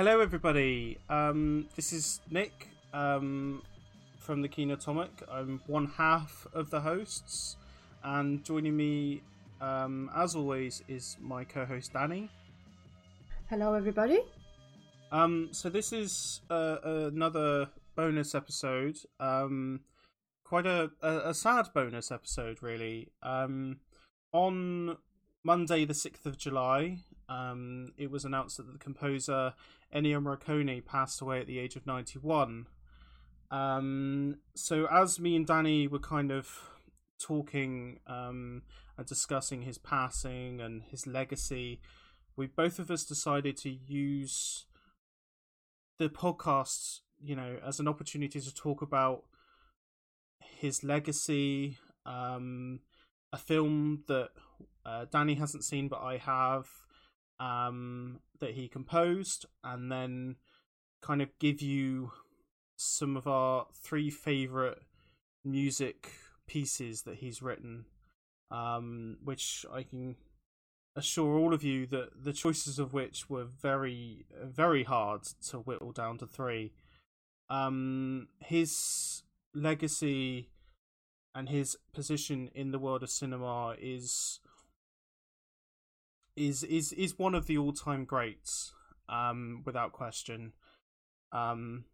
Hello, everybody. Um, this is Nick um, from the Keen Atomic. I'm one half of the hosts, and joining me, um, as always, is my co-host Danny. Hello, everybody. Um, so this is uh, another bonus episode. Um, quite a, a, a sad bonus episode, really. Um, on Monday, the sixth of July, um, it was announced that the composer Ennio Morricone passed away at the age of ninety-one. Um, so as me and Danny were kind of talking um, and discussing his passing and his legacy, we both of us decided to use the podcast, you know, as an opportunity to talk about his legacy, um, a film that uh, Danny hasn't seen but I have, um, that he composed, and then kind of give you some of our three favorite music pieces that he's written, um, which I can assure all of you that the choices of which were very, very hard to whittle down to three. Um, his legacy and his position in the world of cinema is is is is one of the all time greats, um, without question. Um,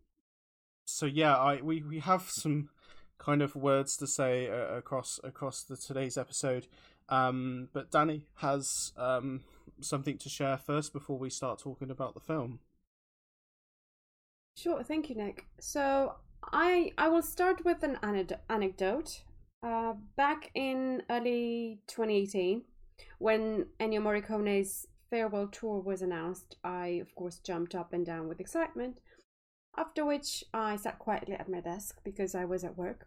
so yeah, I we we have some kind of words to say uh, across across the today's episode. Um, but Danny has um, something to share first before we start talking about the film. Sure, thank you, Nick. So I I will start with an anecdote. Uh, back in early 2018, when Ennio Morricone's farewell tour was announced, I of course jumped up and down with excitement. After which I sat quietly at my desk because I was at work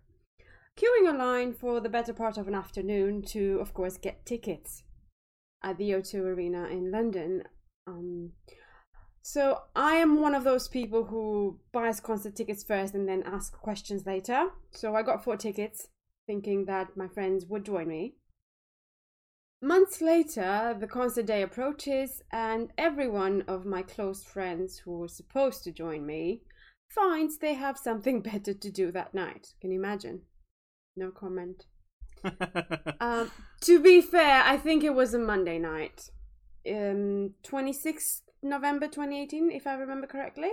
queuing a line for the better part of an afternoon to, of course, get tickets at the O2 Arena in London. Um, so I am one of those people who buys concert tickets first and then ask questions later. So I got four tickets, thinking that my friends would join me. Months later, the concert day approaches, and every one of my close friends who were supposed to join me finds they have something better to do that night. Can you imagine? No comment. um, to be fair, I think it was a Monday night. Um, 26th November 2018, if I remember correctly.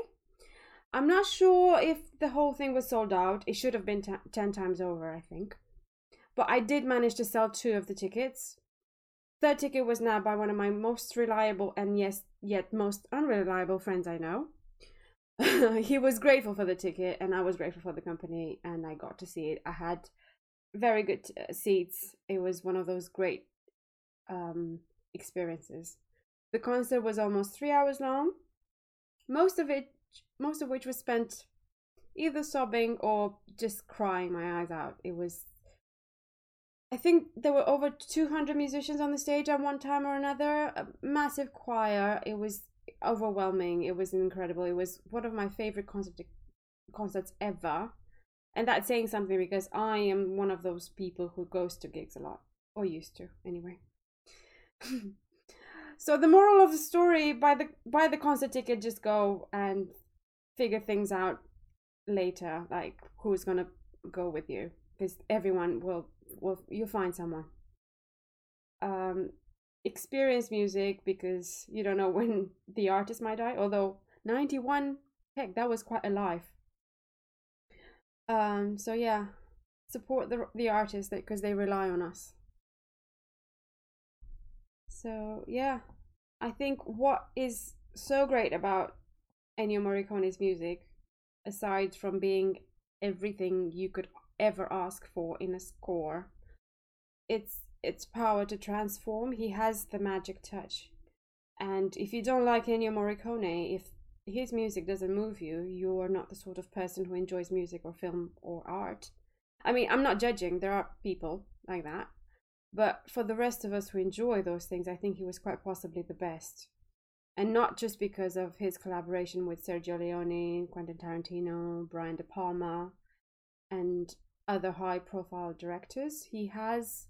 I'm not sure if the whole thing was sold out. It should have been t- 10 times over, I think. But I did manage to sell two of the tickets. Third ticket was nabbed by one of my most reliable and yes, yet most unreliable friends I know. he was grateful for the ticket, and I was grateful for the company, and I got to see it. I had very good uh, seats. It was one of those great um, experiences. The concert was almost three hours long. Most of it, most of which was spent either sobbing or just crying my eyes out. It was. I think there were over 200 musicians on the stage at one time or another. A massive choir. It was overwhelming. It was incredible. It was one of my favorite concert concerts ever and that's saying something because I am one of those people who goes to gigs a lot, or used to anyway. so the moral of the story: buy the buy the concert ticket, just go and figure things out later, like who's gonna go with you, because everyone will will you'll find someone. Um, experience music because you don't know when the artist might die. Although ninety one, heck, that was quite alive. um, so yeah, support the the artists because they rely on us. So yeah, I think what is so great about Ennio Morricone's music, aside from being everything you could ever ask for in a score, it's its power to transform. He has the magic touch. And if you don't like Ennio Morricone, if his music doesn't move you, you are not the sort of person who enjoys music or film or art. I mean, I'm not judging, there are people like that. But for the rest of us who enjoy those things, I think he was quite possibly the best. And not just because of his collaboration with Sergio Leone, Quentin Tarantino, Brian De Palma, and other high profile directors. He has,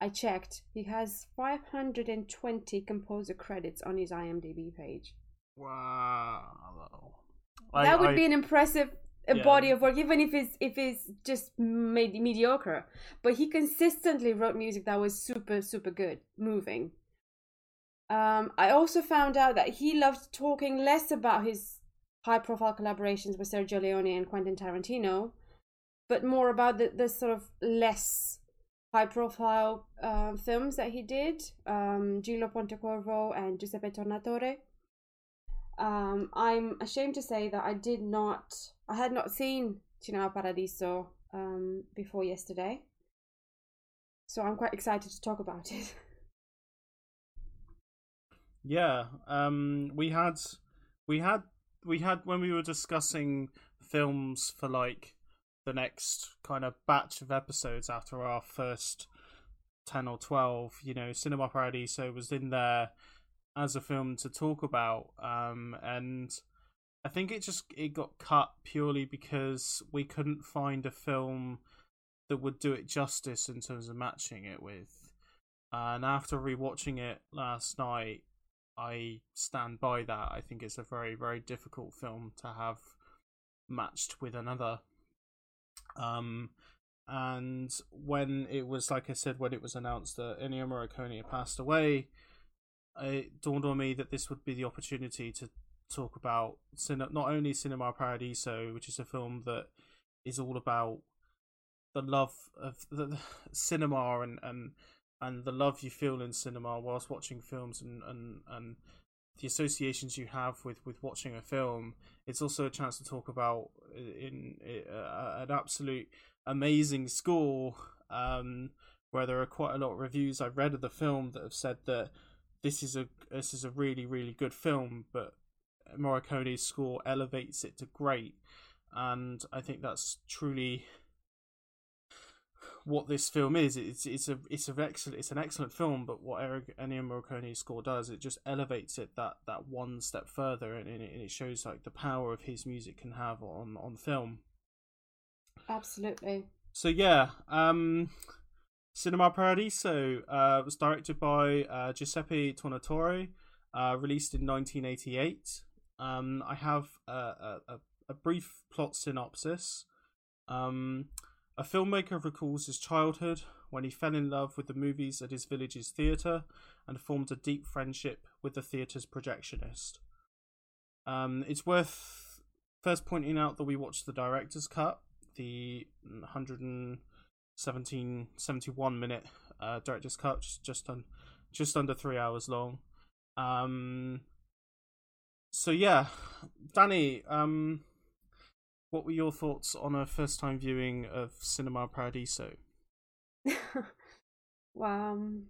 I checked, he has 520 composer credits on his IMDb page. Wow. that would I, be an impressive yeah. body of work, even if it's if it's just made mediocre. But he consistently wrote music that was super super good, moving. Um, I also found out that he loved talking less about his high profile collaborations with Sergio Leone and Quentin Tarantino, but more about the, the sort of less high profile uh, films that he did um, Giulio Pontecorvo and Giuseppe Tornatore. Um, I'm ashamed to say that I did not, I had not seen Cinema Paradiso um, before yesterday. So I'm quite excited to talk about it. Yeah, um, we had, we had, we had when we were discussing films for like the next kind of batch of episodes after our first 10 or 12 you know cinema paradiso was in there as a film to talk about um and i think it just it got cut purely because we couldn't find a film that would do it justice in terms of matching it with. And after rewatching it last night i stand by that. I think it's a very very difficult film to have matched with another um, and when it was, like I said, when it was announced that Ennio Morricone had passed away, it dawned on me that this would be the opportunity to talk about not only Cinema Paradiso, which is a film that is all about the love of the, the cinema and, and and the love you feel in cinema whilst watching films and, and, and the associations you have with, with watching a film. It's also a chance to talk about in, in uh, an absolute amazing score. Um, where there are quite a lot of reviews I've read of the film that have said that this is a this is a really really good film, but Morricone's score elevates it to great, and I think that's truly what this film is. It's it's a it's a excellent it's an excellent film, but what Eric Ennio Morricone's score does, it just elevates it that that one step further, and, and it shows like the power of his music can have on on film. Absolutely. So yeah, um, Cinema Paradiso uh, was directed by uh, Giuseppe Tornatore, uh, released in 1988. Um, I have a, a, a brief plot synopsis. Um, a filmmaker recalls his childhood when he fell in love with the movies at his village's theatre and formed a deep friendship with the theatre's projectionist. Um, it's worth first pointing out that we watched the director's cut, the 117 71 minute uh, director's cut, just just, un, just under three hours long. Um, so yeah, Danny, um, what were your thoughts on a first time viewing of Cinema Paradiso? well, um,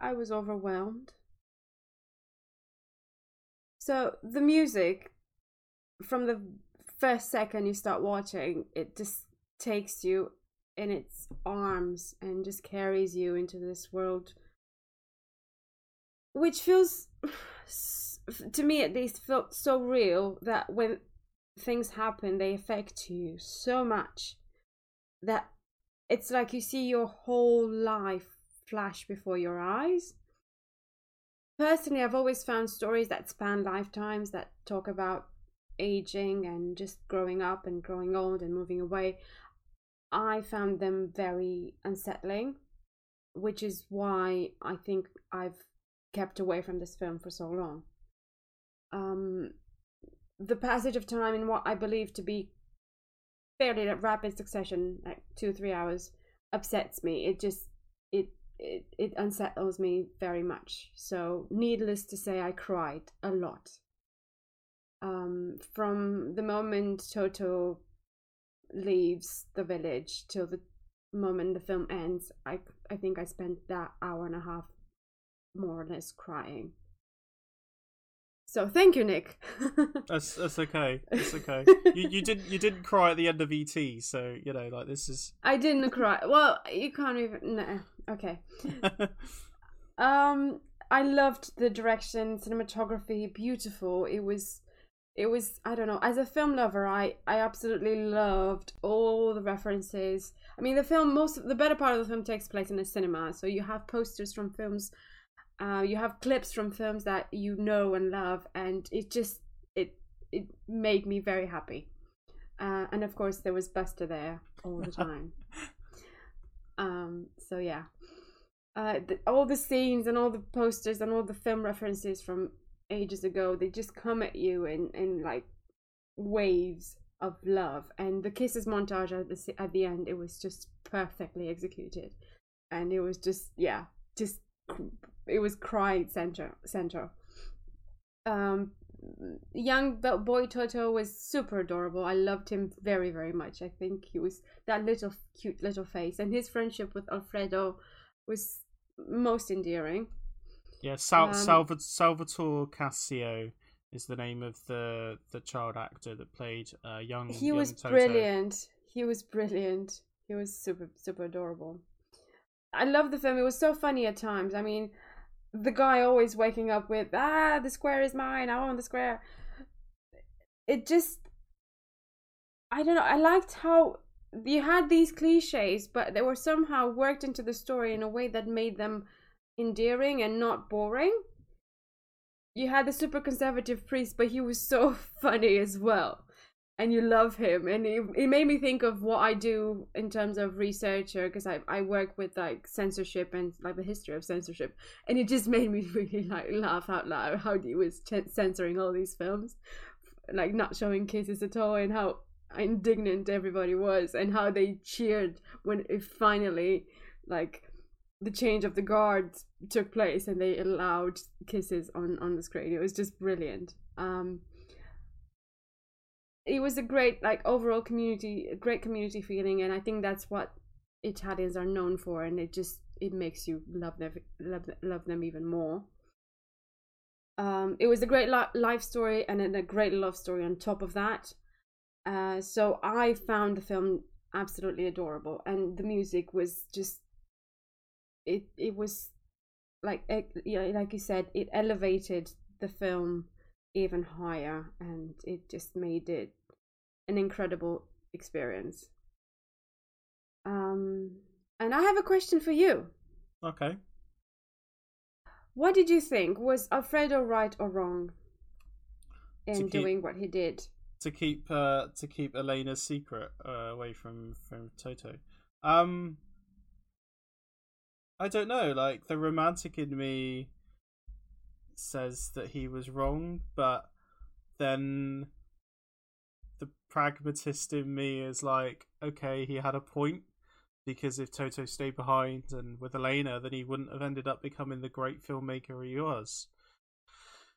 I was overwhelmed. So the music, from the first second you start watching, it just takes you in its arms and just carries you into this world, which feels, to me at least, felt so real that when things happen, they affect you so much that it's like you see your whole life flash before your eyes. Personally, I've always found stories that span lifetimes that talk about aging and just growing up and growing old and moving away. I found them very unsettling, which is why I think I've kept away from this film for so long. Um, the passage of time in what I believe to be fairly rapid succession, like two or three hours, upsets me. It just it it it unsettles me very much. So needless to say, I cried a lot. Um, from the moment Toto leaves the village till the moment the film ends, I I think I spent that hour and a half more or less crying. So thank you, Nick. that's that's okay. It's okay. you you didn't you didn't cry at the end of ET, so you know like this is. I didn't cry. Well, you can't even. No. Okay. um, I loved the direction, cinematography, beautiful. It was, it was. I don't know. As a film lover, I I absolutely loved all the references. I mean, the film most the better part of the film takes place in a cinema, so you have posters from films Uh, you have clips from films that you know and love, and it just it it made me very happy. Uh, and of course, there was Buster there all the time. um, so yeah, uh, the, all the scenes and all the posters and all the film references from ages ago, they just come at you in in like waves of love. And the kisses montage at the at the end, it was just perfectly executed, and it was just yeah, just it was crying center center. Um, young boy Toto was super adorable. I loved him very, very much. I think he was that little cute little face, and his friendship with Alfredo was most endearing. Yeah, Sal- um, Salvat- Salvatore Cascio is the name of the the child actor that played uh, young. He young was Toto. brilliant. He was brilliant. He was super super adorable. I love the film. It was so funny at times. I mean, the guy always waking up with ah the square is mine i want the square. It just i don't know i liked how you had these cliches but they were somehow worked into the story in a way that made them endearing and not boring. You had the super conservative priest but he was so funny as well and you love him and it, it made me think of what i do in terms of researcher because I, I work with like censorship and like the history of censorship and it just made me really like laugh out loud how he was ch- censoring all these films like not showing kisses at all and how indignant everybody was and how they cheered when it finally like the change of the guards took place and they allowed kisses on on the screen. It was just brilliant. Um it was a great like overall community a great community feeling and i think that's what italians are known for and it just it makes you love them love, love them even more. Um it was a great li- life story and then a great love story on top of that. Uh so i found the film absolutely adorable and the music was just it it was like yeah like you said it elevated the film even higher and it just made it an incredible experience. Um and i have a question for you. Okay. What did you think? Was alfredo right or wrong in keep, doing what he did? to keep uh to keep elena's secret uh, away from from toto. Um i don't know like the romantic in me says that he was wrong, but then the pragmatist in me is like, okay, he had a point because if Toto stayed behind and with Elena, then he wouldn't have ended up becoming the great filmmaker he was.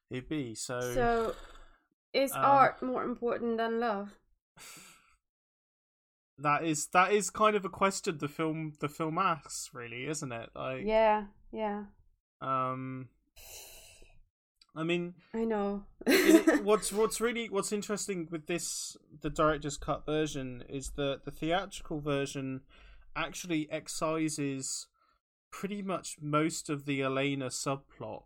He'd be so. So, is um, art more important than love? That is that is kind of a question the film the film asks, really, isn't it? Like, yeah, yeah. Um, I mean, I know. it, what's what's really what's interesting with this the director's cut version is that the theatrical version actually excises pretty much most of the Elena subplot.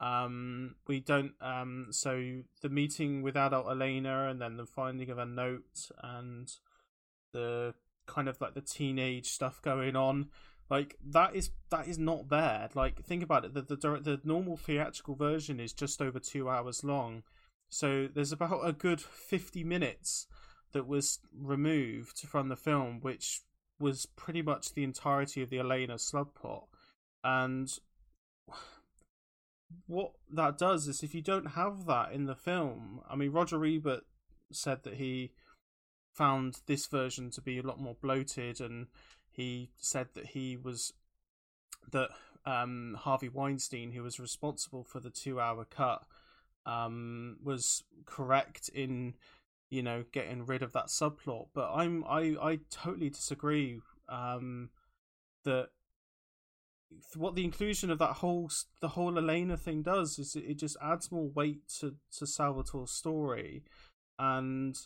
Um, we don't um, so the meeting with adult Elena and then the finding of a note and the kind of like the teenage stuff going on like that is that is not there. Like think about it. The the the normal theatrical version is just over two hours long, so there's about a good fifty minutes that was removed from the film, which was pretty much the entirety of the Elena slug subplot. And what that does is, if you don't have that in the film, I mean, Roger Ebert said that he found this version to be a lot more bloated and he said that he was that um, Harvey Weinstein, who was responsible for the two-hour cut, um, was correct in you know getting rid of that subplot. But I'm I I totally disagree. Um, that what the inclusion of that whole the whole Elena thing does is it just adds more weight to to Salvatore's story, and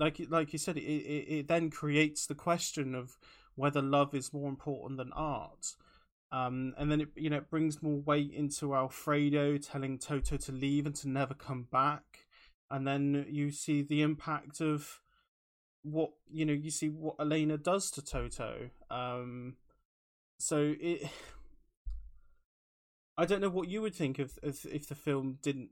like like you said, it it, it then creates the question of whether love is more important than art. Um, and then it you know it brings more weight into Alfredo telling Toto to leave and to never come back, and then you see the impact of what you know you see what Elena does to Toto. Um, so it, I don't know what you would think if if, if the film didn't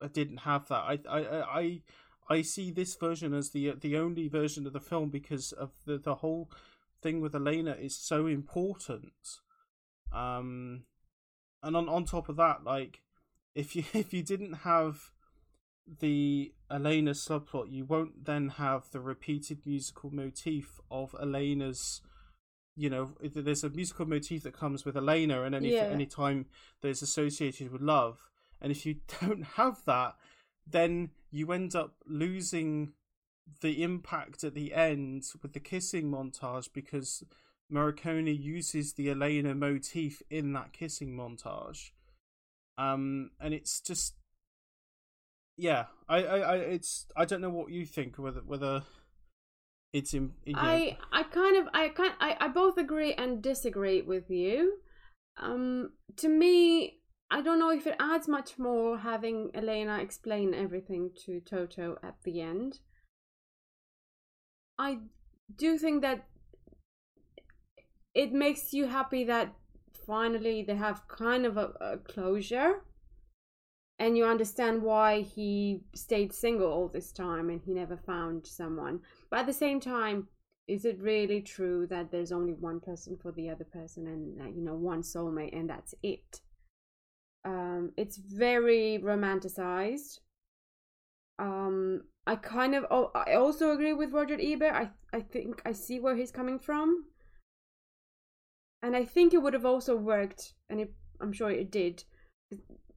uh, didn't have that. I I I I see this version as the the only version of the film because of the the whole thing with Elena is so important. Um, and on on top of that, like if you if you didn't have the Elena subplot, you won't then have the repeated musical motif of Elena's. You know, there's a musical motif that comes with Elena, and any Yeah. any time that is associated with love. And if you don't have that, then you end up losing the impact at the end with the kissing montage because Morricone uses the Elena motif in that kissing montage. Um, and it's just, yeah, I, I, I, it's, I don't know what you think whether whether it's in. I I kind of I kind I, I both agree and disagree with you. Um, to me, I don't know if it adds much more having Elena explain everything to Toto at the end. I do think that it makes you happy that finally they have kind of a, a closure and you understand why he stayed single all this time and he never found someone. But at the same time is it really true that there's only one person for the other person and uh, you know one soulmate and that's it? Um it's very romanticized um i kind of oh, i also agree with roger ebert. I i think i see where he's coming from. And i think it would have also worked and it, i'm sure it did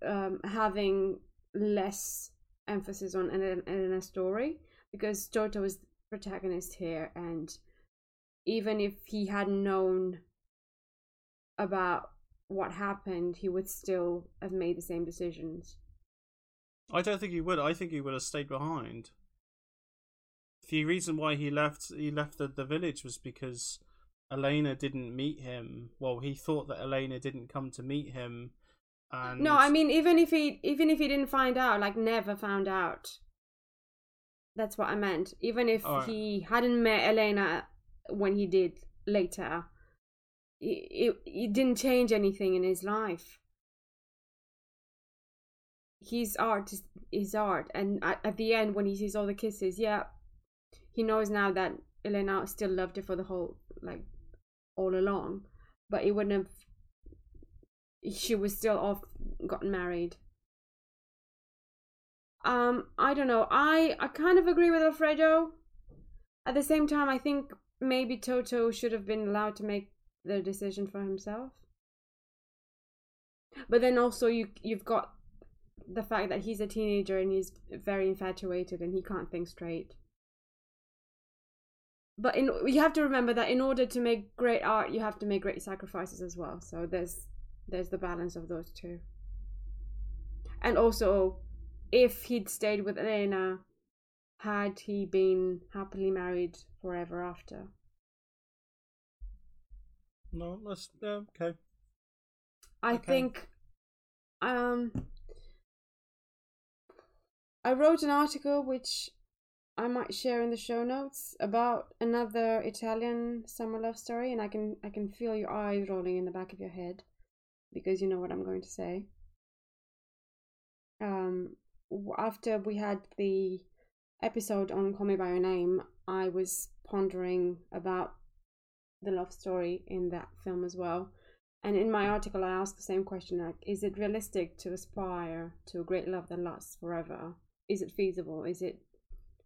um having less emphasis on a story because Toto is the protagonist here and even if he hadn't known about what happened he would still have made the same decisions I don't think he would. I think he would have stayed behind. The reason why he left he left the, the village was because Elena didn't meet him. Well, he thought that Elena didn't come to meet him. And no i mean even if he even if he didn't find out like never found out that's what i meant even if Alright. he hadn't met elena when he did later it, it, it didn't change anything in his life his art is art. And at, at the end when he sees all the kisses yeah he knows now that elena still loved it for the whole like all along. But it wouldn't have she was still off gotten married. Um i don't know. I i kind of agree with alfredo. At the same time i think maybe toto should have been allowed to make the decision for himself. But then also you you've got the fact that he's a teenager and he's very infatuated and he can't think straight but in you have to remember that in order to make great art you have to make great sacrifices as well so there's there's the balance of those two and also if he'd stayed with elena had he been happily married forever after no, let's okay. i Okay. think um i wrote an article which i might share in the show notes about another italian summer love story and i can i can feel your eyes rolling in the back of your head because you know what i'm going to say. Um after we had the episode on call me by your name i was pondering about the love story in that film as well. And in my article i asked the same question like is it realistic to aspire to a great love that lasts forever is it feasible? Is it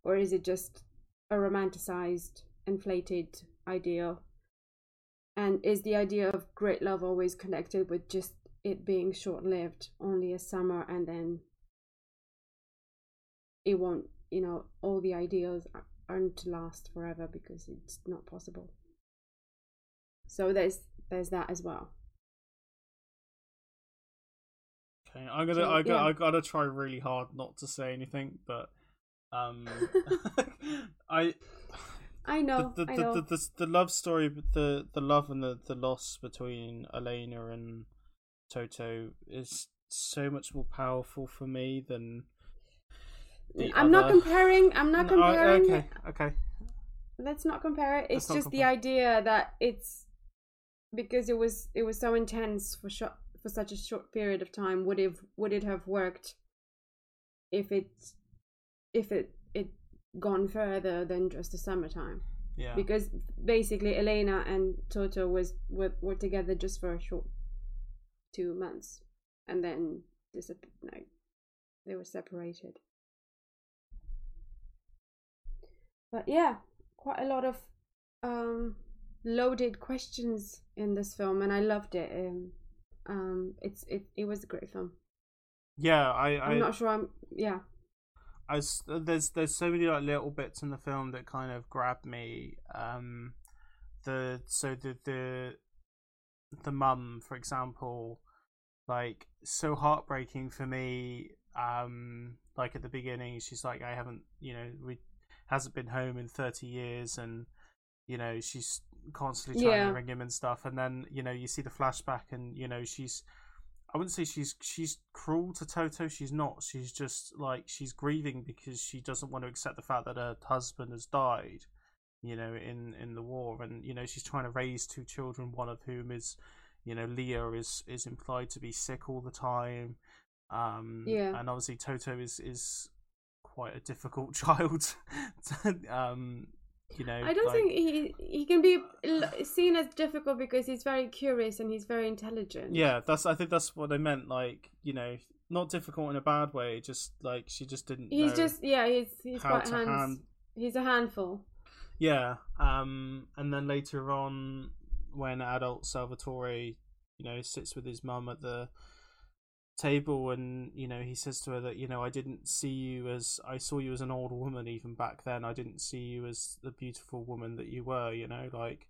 or is it just a romanticized inflated ideal and is the idea of great love always connected with just it being short lived only a summer and then it won't you know all the ideals are- aren't to last forever because it's not possible? So there's there's that as well Okay, I'm gonna So, I got yeah. I gotta try really hard not to say anything, but um, I i know the the, i know the, the, the love story, the the love and the, the loss between Elena and Toto is so much more powerful for me than. i'm not comparing i'm not No, I- comparing okay, okay. let's not compare it it's just the idea that it's because it was it was so intense for sho- for such a short period of time would have would it have worked if it if it it gone further than just the summertime? Yeah. Because basically Elena and Toto was were, were together just for a short two months and then this like they were separated. But yeah quite a lot of um loaded questions in this film and I loved it. Um um it's it it was a great film yeah I, I I'm not sure I'm yeah I s- there's there's so many like little bits in the film that kind of grab me. Um, the so the the the mum, for example, like so heartbreaking for me. Um, like at the beginning, she's like, I haven't, you know, we hasn't been home in thirty years, and you know she's constantly trying Yeah. to ring him and stuff. And then you know you see the flashback, and you know she's I wouldn't say she's she's cruel to Toto. She's not. She's just like she's grieving because she doesn't want to accept the fact that her husband has died, you know, in in the war, and you know she's trying to raise two children, one of whom is, you know, Leah is is implied to be sick all the time, um, Yeah. and obviously Toto is is quite a difficult child, um, you know. I don't like- think he he can be seen as difficult because he's very curious and he's very intelligent. Yeah, that's. I think that's what I meant. Like, you know, not difficult in a bad way. Just like she just didn't. he's know just yeah he's he's quite hands. hand. He's a handful. Yeah. Um. And then later on, when adult Salvatore, you know, sits with his mum at the table and you know he says to her that you know I didn't see you as I saw you as an old woman even back then I didn't see you as the beautiful woman that you were you know like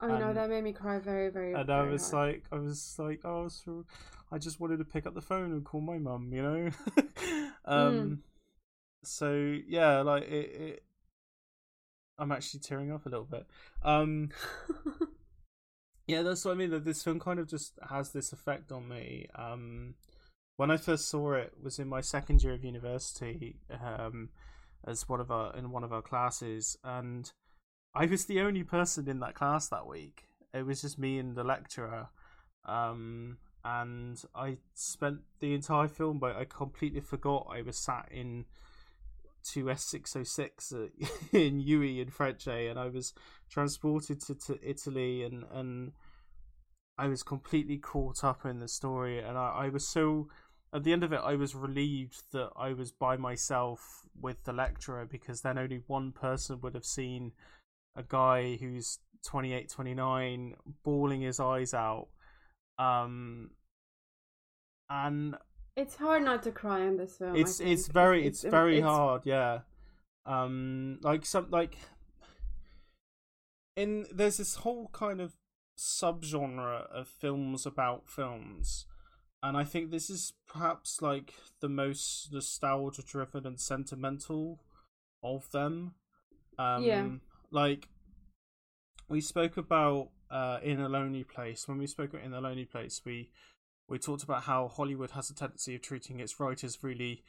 I know Um, that made me cry very very. and I was hard. like, I was like, oh, so I just wanted to pick up the phone and call my mum, you know. um, so yeah, like it, it. I'm actually tearing up a little bit. Um, yeah, that's what I mean. That this film kind of just has this effect on me. Um, when I first saw it was in my second year of university, um, as one of our in one of our classes, and I was the only person in that class that week. It was just me and the lecturer, um, and I spent the entire film, but I completely forgot I was sat in two S six oh six in UE in Frecce, and I was transported to, to Italy, and and I was completely caught up in the story, and I, I was so at the end of it, I was relieved that I was by myself with the lecturer because then only one person would have seen a guy who's 28, 29, bawling his eyes out. Um, and it's hard not to cry in this film. It's it's very it's, very it's- hard yeah um like some like in there's this whole kind of subgenre of films about films and i think this is perhaps like the most nostalgia driven and sentimental of them um Yeah. like we spoke about uh in a lonely place when we spoke about in a lonely place we we talked about how Hollywood has a tendency of treating its writers really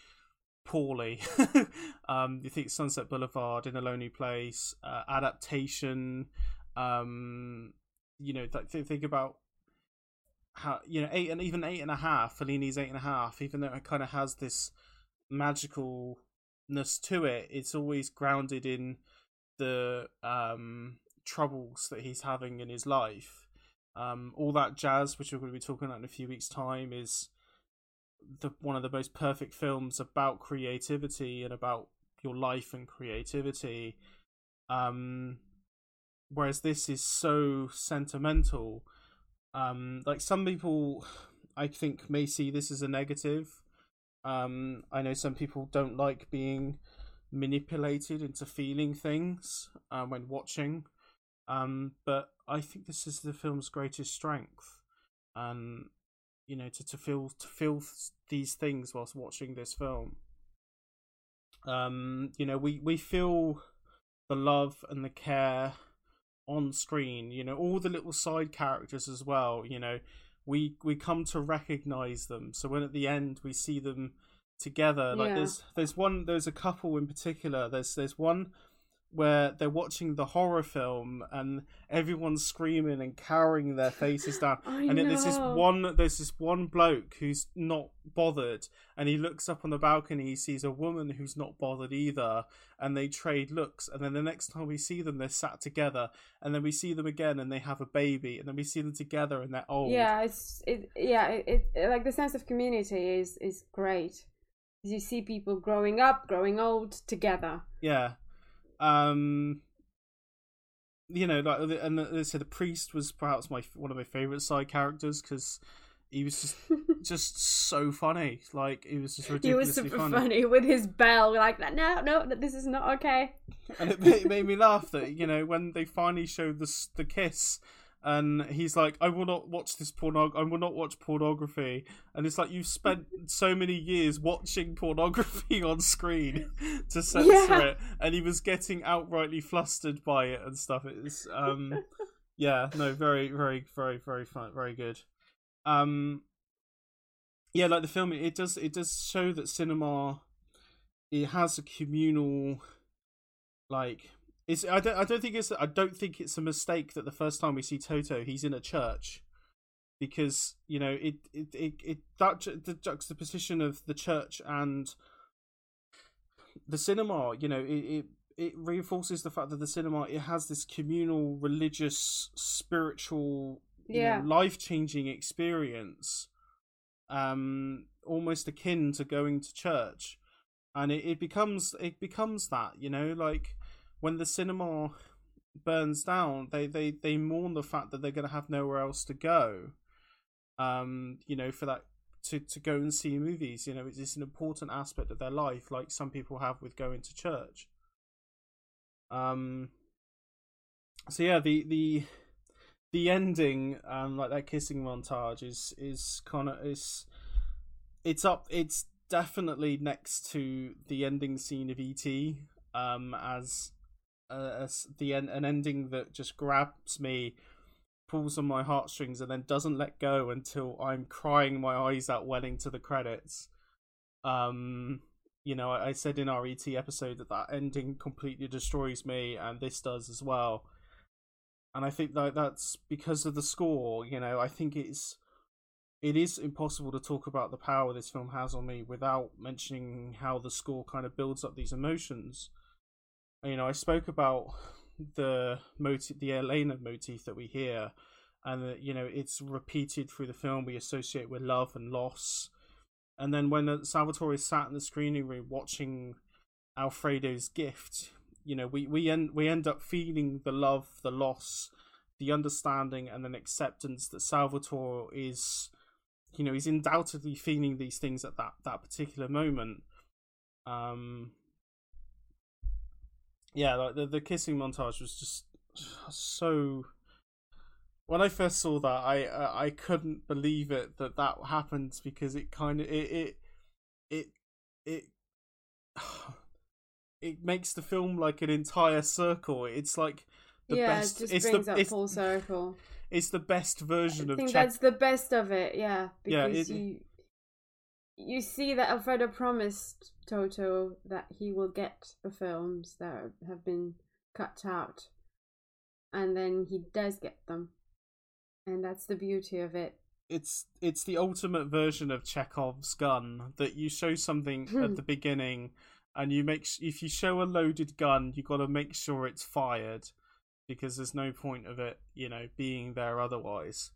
poorly. um, you think Sunset Boulevard, In a Lonely Place, uh, adaptation. Um, you know, th- th- think about how you know eight and even eight and a half. Fellini's eight and a half, even though it kind of has this magicalness to it, it's always grounded in the um, troubles that he's having in his life. Um, all that jazz, which we're going to be talking about in a few weeks' time, is the one of the most perfect films about creativity and about your life and creativity. Um, whereas this is so sentimental. Um, like some people, I think, may see this as a negative. Um, I know some people don't like being manipulated into feeling things uh, when watching. Um, but I think this is the film's greatest strength, and you know, to, to feel to feel these things whilst watching this film. Um, you know, we we feel the love and the care on screen. You know, all the little side characters as well. You know, we we come to recognize them. So when at the end we see them together, like Yeah. there's there's one there's a couple in particular. There's there's one where they're watching the horror film and everyone's screaming and cowering their faces down I and then there's this one there's this one bloke who's not bothered and he looks up on the balcony he sees a woman who's not bothered either and they trade looks and then the next time we see them they're sat together and then we see them again and they have a baby and then we see them together and they're old Yeah, it's it. Yeah, it, it like the sense of community is is great. You see people growing up, growing old together. Yeah. Um you know, like and they said the priest was perhaps my one of my favorite side characters because he was just just so funny. Like he was just he ridiculously was super funny. funny. with his bell, like no, no, this is not okay. and it made, made me laugh that you know when they finally showed the the kiss, and he's like, "I will not watch this pornog. I will not watch pornography." And it's like you've spent so many years watching pornography on screen to censor Yeah. it, and he was getting outrightly flustered by it and stuff. It's um, yeah, no, very, very, very, very fun, very good. Um, yeah, like the film, it does it does show that cinema it has a communal like it's I don't I don't think it's I don't think it's a mistake that the first time we see Toto he's in a church because you know it it it, it that ju- the juxtaposition of the church and the cinema you know it, it it reinforces the fact that the cinema it has this communal religious spiritual Yeah. know, life-changing experience um almost akin to going to church and it, it becomes it becomes that you know like when the cinema burns down they they they mourn the fact that they're going to have nowhere else to go um you know for that to to go and see movies you know it's, it's an important aspect of their life like some people have with going to church. Um so yeah the the the ending um like that kissing montage is is kind of is it's up it's definitely next to the ending scene of et um as as the en- an ending that just grabs me pulls on my heartstrings and then doesn't let go until i'm crying my eyes out welling to the credits um you know i, I said in our et episode that that ending completely destroys me and this does as well and i think that that's because of the score you know i think it's it is impossible to talk about the power this film has on me without mentioning how the score kind of builds up these emotions. You know, I spoke about the motif, the Elena motif that we hear, and that you know it's repeated through the film. We associate with love and loss, and then when uh, Salvatore is sat in the screening room watching Alfredo's gift, you know, we we end we end up feeling the love, the loss, the understanding, and then acceptance that Salvatore is you know he's undoubtedly feeling these things at that that particular moment um yeah like the, the kissing montage was just so when i first saw that i uh, i couldn't believe it that that happened because it kind of it it it it it makes the film like an entire circle it's like the yeah, best it just it's brings the up it's, full circle. it's the best version I of think Czech- that's the best of it. Yeah, Yeah, because it- you you see that Alfredo promised Toto that he will get the films that have been cut out, and then he does get them, and that's the beauty of it. it's it's the ultimate version of Chekhov's gun that you show something Hmm. at the beginning and you make if you show a loaded gun you got to make sure it's fired because there's no point of it you know being there otherwise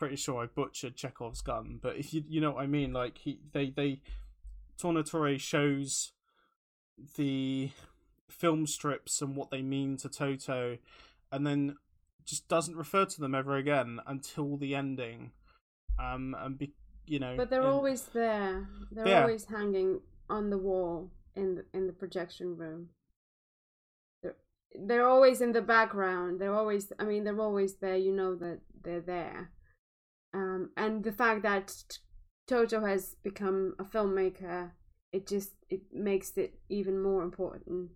pretty sure I butchered Chekhov's gun but if you you know what I mean like he they they Tornatore shows the film strips and what they mean to Toto and then just doesn't refer to them ever again until the ending um and be you know But they're and- always there. They're Yeah. always hanging on the wall in the, in the projection room. They're they're always in the background. They're always. I mean, they're always there. You know that they're there. Um, and the fact that Toto has become a filmmaker, it just it makes it even more important.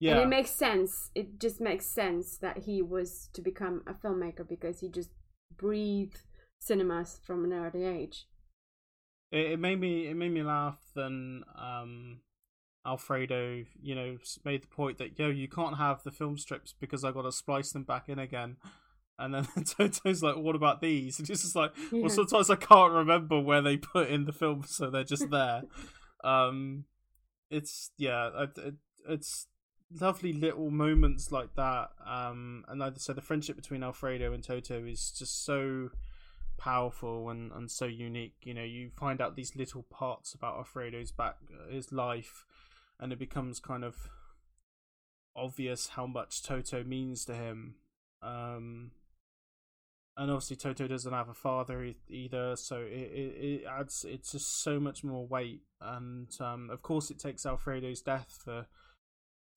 yeah And it makes sense. It just makes sense that he was to become a filmmaker because he just breathed cinemas from an early age. it, it made me it made me laugh then um Alfredo, you know, made the point that yo, you can't have the film strips because I got to splice them back in again. And then Toto's like, "What about these?" And it's just like, Yeah. well, sometimes I can't remember where they put in the film, so they're just there. um, it's yeah, it, it, it's lovely little moments like that. Um, and like I said, the friendship between Alfredo and Toto is just so powerful and, and so unique. You know, you find out these little parts about Alfredo's back, his life, and it becomes kind of obvious how much Toto means to him. Um, and obviously Toto doesn't have a father either, so it, it, it adds it's just so much more weight. And um, of course, it takes Alfredo's death for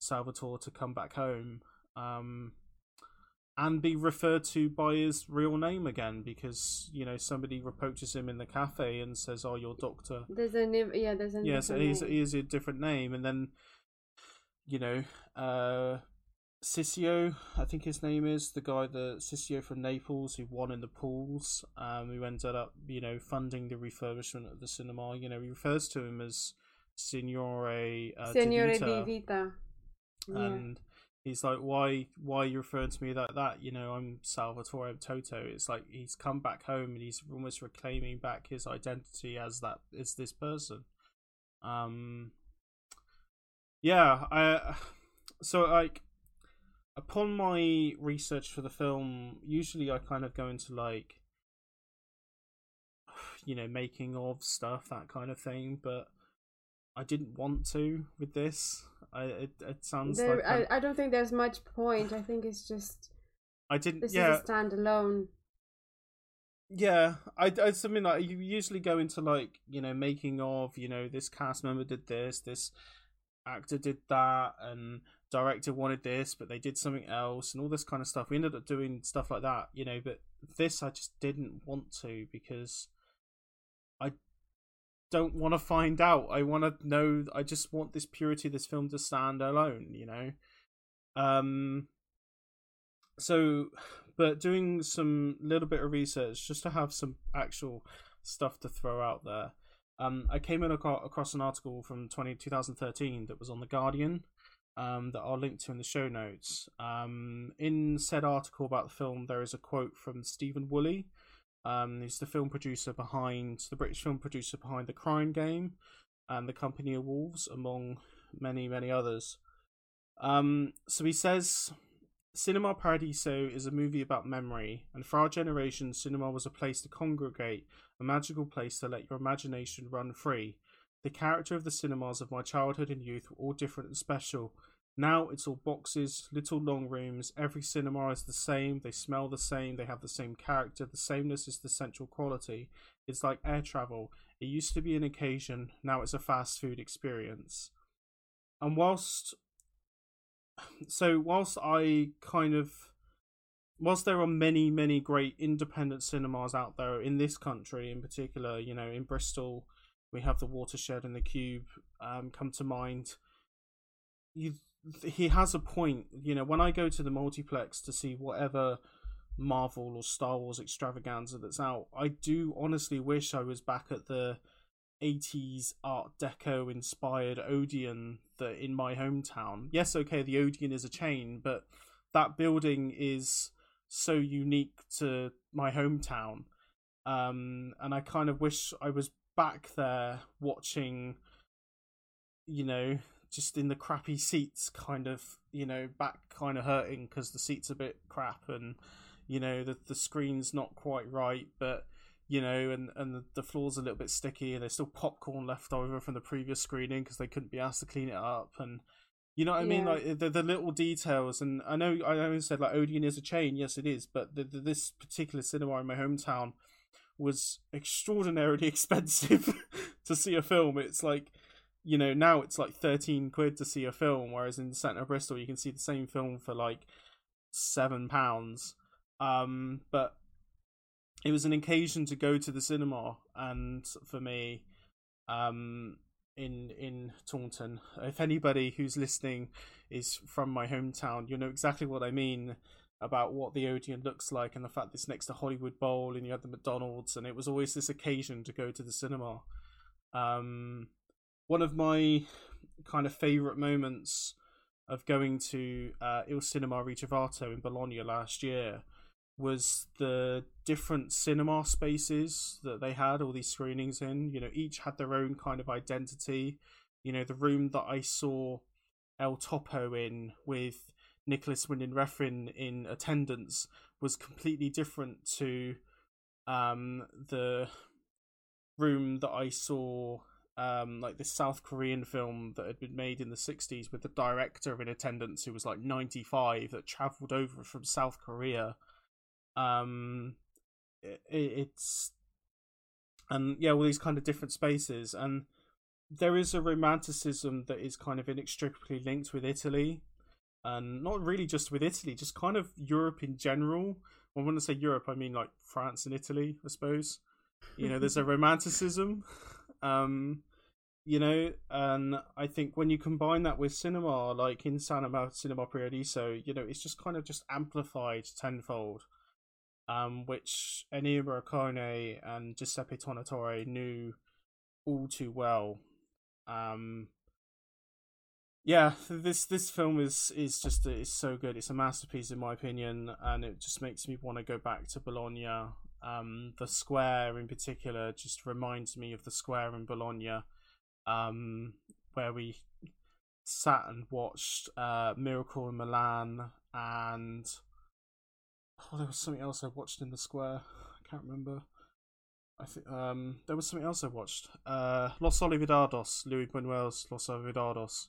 Salvatore to come back home. Um, and be referred to by his real name again because you know somebody reproaches him in the cafe and says, "Oh, your doctor." There's a new, yeah. There's a Yes, different he's name. he is a different name, and then you know, uh, Sissio, I think his name is the guy that Sissio from Naples who won in the pools, um, who ended up you know funding the refurbishment of the cinema. You know, he refers to him as Signore uh, Signore Di Di Vita, Vita. Yeah. and he's like, "Why, why are you referring to me like that? You know, I'm Salvatore Toto." It's like he's come back home and he's almost reclaiming back his identity as that as this person. Um, yeah, I so like upon my research for the film, usually I kind of go into like you know making of stuff that kind of thing, but I didn't want to with this. I it, it sounds There, like I'm- I, I don't think there's much point. I think it's just I didn't. this yeah, is a standalone. yeah. I, I something like you usually go into like you know making of you know this cast member did this, this actor did that, and director wanted this, but they did something else, and all this kind of stuff. We ended up doing stuff like that, you know. But this, I just didn't want to because I don't want to find out. I want to know. I just want this purity of this film to stand alone, you know. Um. So, but doing some little bit of research just to have some actual stuff to throw out there. Um, I came in aco- across an article from 20, 2013 that was on the Guardian, um, that I'll link to in the show notes. Um, in said article about the film, there is a quote from Stephen Woolley, um, who's the film producer behind the British film producer behind The Crying Game and The Company of Wolves, among many many others. Um, so he says. Cinema Paradiso is a movie about memory, and for our generation, cinema was a place to congregate, a magical place to let your imagination run free. The character of the cinemas of my childhood and youth were all different and special. Now it's all boxes, little long rooms. Every cinema is the same. They smell the same. They have the same character. The sameness is the central quality. It's like air travel. It used to be an occasion. Now it's a fast food experience. And whilst, so whilst I kind of, whilst there are many many great independent cinemas out there in this country in particular, you know, in Bristol we have the watershed and the cube um, come to mind you, he has a point you know when i go to the multiplex to see whatever marvel or star wars extravaganza that's out i do honestly wish i was back at the 80s art deco inspired odeon that in my hometown. Yes okay the odeon is a chain but that building is so unique to my hometown. Um and i kind of wish i was back there watching you know just in the crappy seats kind of you know back kind of hurting because the seats a bit crap and you know the the screen's not quite right but you know and and the, the floor's a little bit sticky and there's still popcorn left over from the previous screening because they couldn't be asked to clean it up and you know what I mean? Yeah. Like the the little details, and I know I know you said like Odeon is a chain. Yes, it is, but the, the, this particular cinema in my hometown was extraordinarily expensive to see a film. It's like, you know, now it's like 13 quid to see a film, whereas in the centre of Bristol you can see the same film for like seven pounds. Um, but it was an occasion to go to the cinema, and for me, um, in in Taunton, if anybody who's listening is from my hometown, you'll know exactly what I mean about what the Odeon looks like and the fact it's next to Hollywood Bowl and you had the McDonald's and it was always this occasion to go to the cinema. Um, one of my kind of favorite moments of going to uh, Il Cinema Ritrovato in Bologna last year was the different cinema spaces that they had all these screenings in. You know, each had their own kind of identity. You know, the room that I saw El Topo in with Nicolas Winding Refn in attendance was completely different to um, the room that I saw um, like this South Korean film that had been made in the 60s with the director in attendance who was like 95 that traveled over from South Korea. Um it, it's and yeah all these kind of different spaces. And there is a romanticism that is kind of inextricably linked with italy. And not really just with italy just kind of europe in general. When i want to say europe i mean like france and italy i suppose. You know there's a romanticism. Um you know and i think when you combine that with cinema like in cinema cinema paradiso you know it's just kind of just amplified tenfold um, which Ennio Morricone and Giuseppe Tornatore knew all too well. Um, yeah, this this film is is just is so good. It's a masterpiece in my opinion, and it just makes me want to go back to Bologna. Um, the square in particular just reminds me of the square in Bologna, um, where we sat and watched uh, Miracle in Milan and Oh, there was something else I watched in the square. I can't remember. I think um, there was something else I watched. Uh, Los Olvidados, Luis Buñuel's Los Olvidados.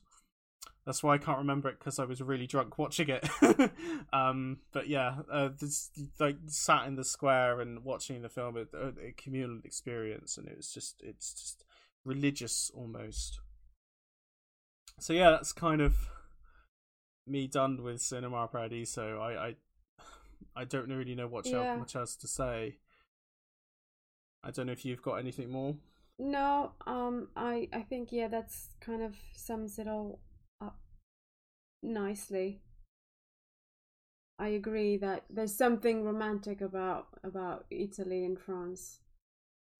That's why I can't remember it because I was really drunk watching it. um, but yeah, uh, this, like sat in the square and watching the film, a, a communal experience, and it was just it's just religious almost. So yeah, that's kind of me done with Cinema Paradiso. I, I I don't really know what yeah. much else to say. I don't know if you've got anything more. No, um, I I think yeah, that's kind of sums it all up nicely. I agree that there's something romantic about about Italy and France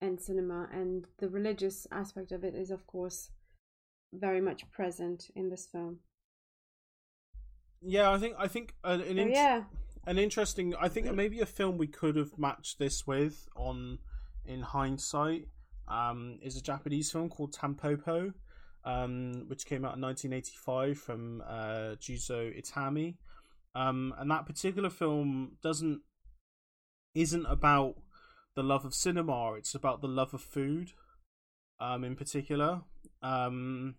and cinema, and the religious aspect of it is, of course, very much present in this film. Yeah, I think I think an, an yeah an interesting. I think maybe a film we could have matched this with on in hindsight um, is a Japanese film called Tampopo, um, which came out in 1985 from uh, Juzo Itami. Um, and that particular film doesn't isn't about the love of cinema; it's about the love of food, um, in particular. Um,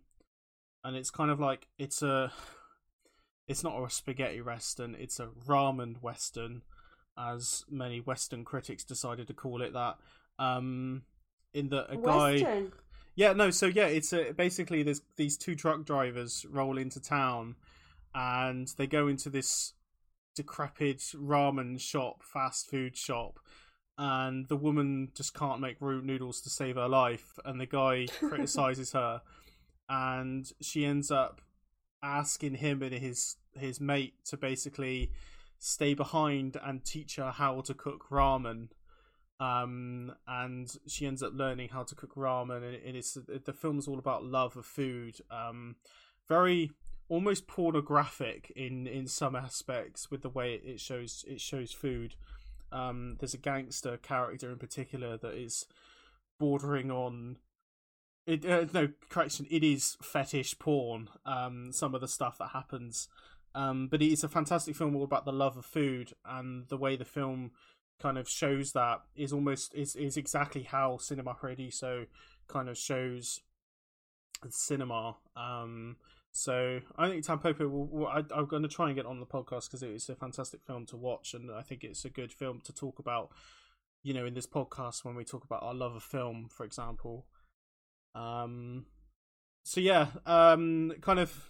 and it's kind of like it's a it's not a spaghetti western, it's a ramen western, as many Western critics decided to call it that. Um, in that a guy, yeah, no, so yeah, it's a, basically there's these two truck drivers roll into town, and they go into this decrepit ramen shop, fast food shop, and the woman just can't make root noodles to save her life, and the guy criticizes her, and she ends up asking him and his his mate to basically stay behind and teach her how to cook ramen. Um, and she ends up learning how to cook ramen, and, it, it's the film's all about love of food. Um, very almost pornographic in in some aspects with the way it shows it shows food. Um, there's a gangster character in particular that is bordering on it, uh, no correction. It is fetish porn. Um, some of the stuff that happens, um, but it's a fantastic film all about the love of food and the way the film kind of shows that is almost is is exactly how Cinema Paradiso kind of shows cinema. Um, so I think Tampopo. Will, will, I, am going to try and get on the podcast because it's a fantastic film to watch, and I think it's a good film to talk about. You know, in this podcast when we talk about our love of film, for example. Um, so yeah, um, kind of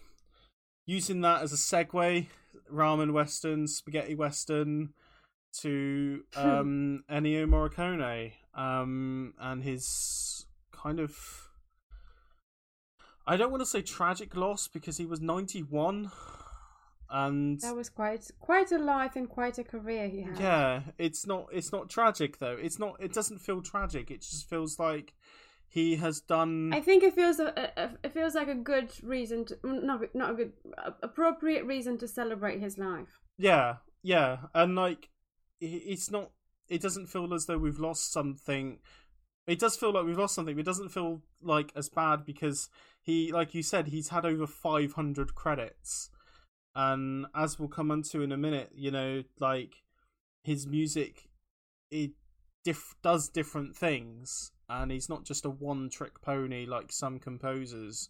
using that as a segue, ramen western, spaghetti western, to um, Ennio Morricone um, and his kind of. I don't want to say tragic loss because he was 91 and that was quite quite a life and quite a career he had. Yeah, it's not it's not tragic though. It's not it doesn't feel tragic. It just feels like he has done. I think it feels a, a, it feels like a good reason to mm, not not a good appropriate reason to celebrate his life. Yeah, yeah, and like it's not. It doesn't feel as though we've lost something. It does feel like we've lost something, but it doesn't feel like as bad because he, like you said, he's had over five hundred credits, and as we'll come onto in a minute, you know, like his music, it diff- does different things and he's not just a one trick pony like some composers.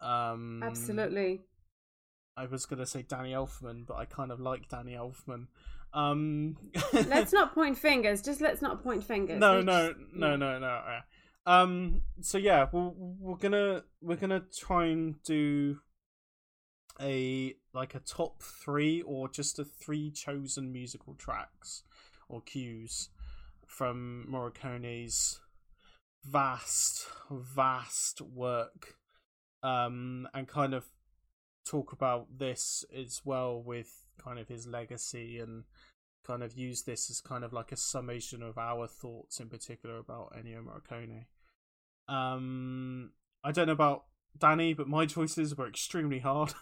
Um, Absolutely. I was gonna say Danny Elfman, but I kind of like Danny Elfman. Um, let's not point fingers. Just let's not point fingers. No, no, just, no, no, no, no. Um. So yeah, we're we're gonna we're gonna try and do a like a top three or just a three chosen musical tracks or cues from Morricone's vast, vast work, um, and kind of talk about this as well with kind of his legacy and kind of use this as kind of like a summation of our thoughts in particular about Ennio Morricone. Um, I don't know about Danny, but my choices were extremely hard.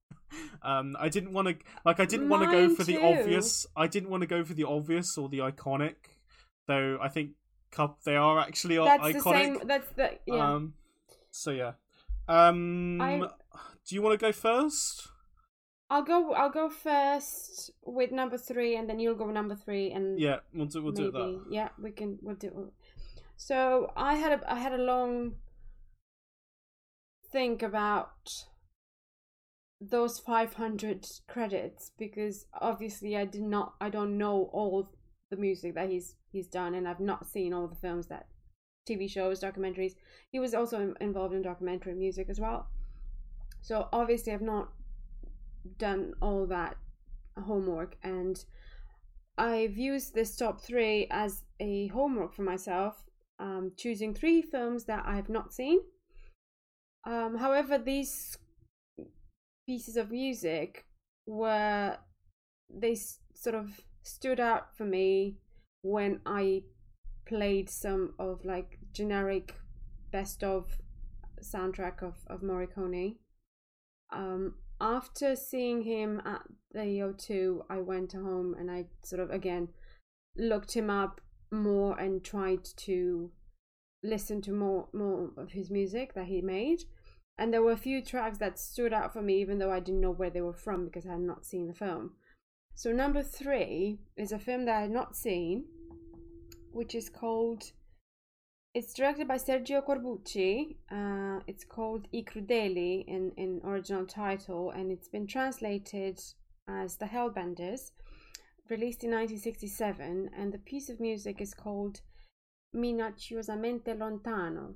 um, I didn't want to like I didn't want to go for too. the obvious. I didn't want to go for the obvious or the iconic, though. I think cup they are actually that's iconic. The same, that's the yeah. Um, so yeah. Um, I... do you want to go first? I'll go. I'll go first with number three, and then you'll go number three, and yeah, we'll do. We'll maybe, do that. Yeah, we can. We'll do. So I had a I had a long think about those 500 credits because obviously I did not I don't know all the music that he's he's done, and I've not seen all the films that TV shows, documentaries. He was also involved in documentary music as well. So obviously, I've not done all that homework, and I've used this top three as a homework for myself, um, choosing three films that I have not seen. Um, however, these pieces of music were they sort of stood out for me when I played some of like generic best of soundtrack of, of Morricone. Um, after seeing him at the O2, I went home and I sort of again looked him up more and tried to listen to more more of his music that he made. And there were a few tracks that stood out for me, even though I didn't know where they were from because I had not seen the film. So number three is a film that I had not seen, which is called. It's directed by Sergio Corbucci. Uh, it's called I Crudeli in in original title, and it's been translated as The Hellbenders, released in 1967. And the piece of music is called Minacciosamente Lontano.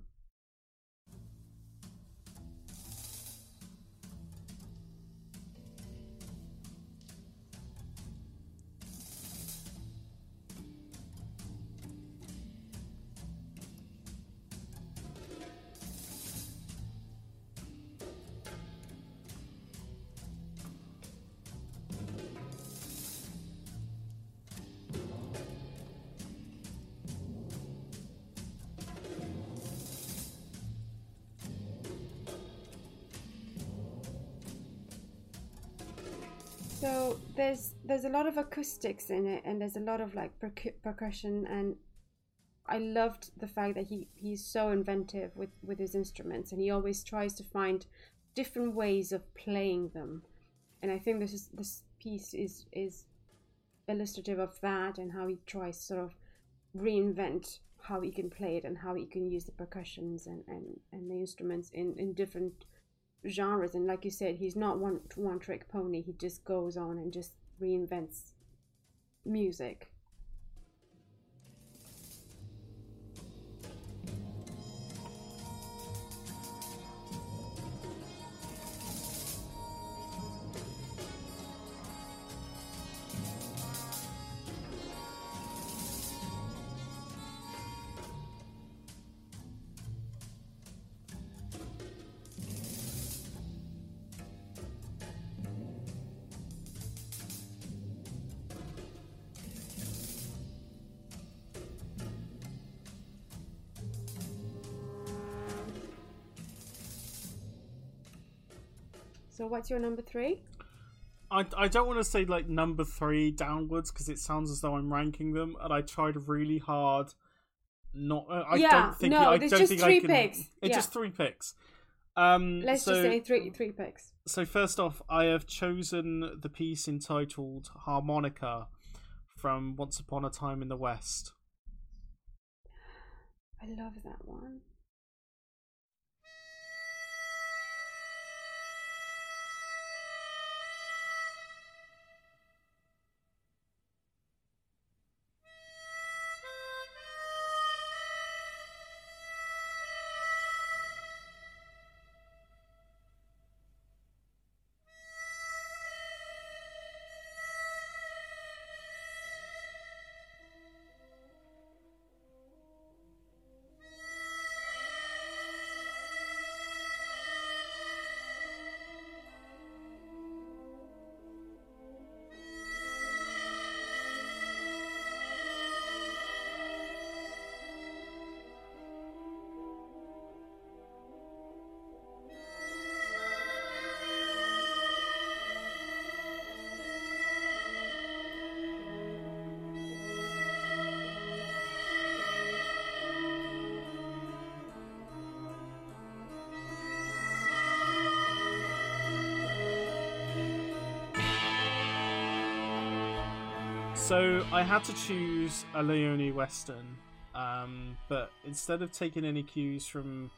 Lot of acoustics in it and there's a lot of like percu- percussion and i loved the fact that he he's so inventive with with his instruments and he always tries to find different ways of playing them. And i think this is this piece is is illustrative of that and how he tries to sort of reinvent how he can play it and how he can use the percussions and and, and the instruments in in different genres. And like you said he's not one one trick pony. He just goes on and just reinvents music So what's your number three? I, I don't want to say like number three downwards because it sounds as though I'm ranking them, and I tried really hard. Not, uh, I Yeah, don't think no, I there's don't just think three I can. picks. It's Yeah. just three picks. Um, Let's so, just say three three picks. so first off, I have chosen the piece entitled "Harmonica" from Once Upon a Time in the West. I love that one. So I had to choose a Leone Western, um, but instead of taking any cues from,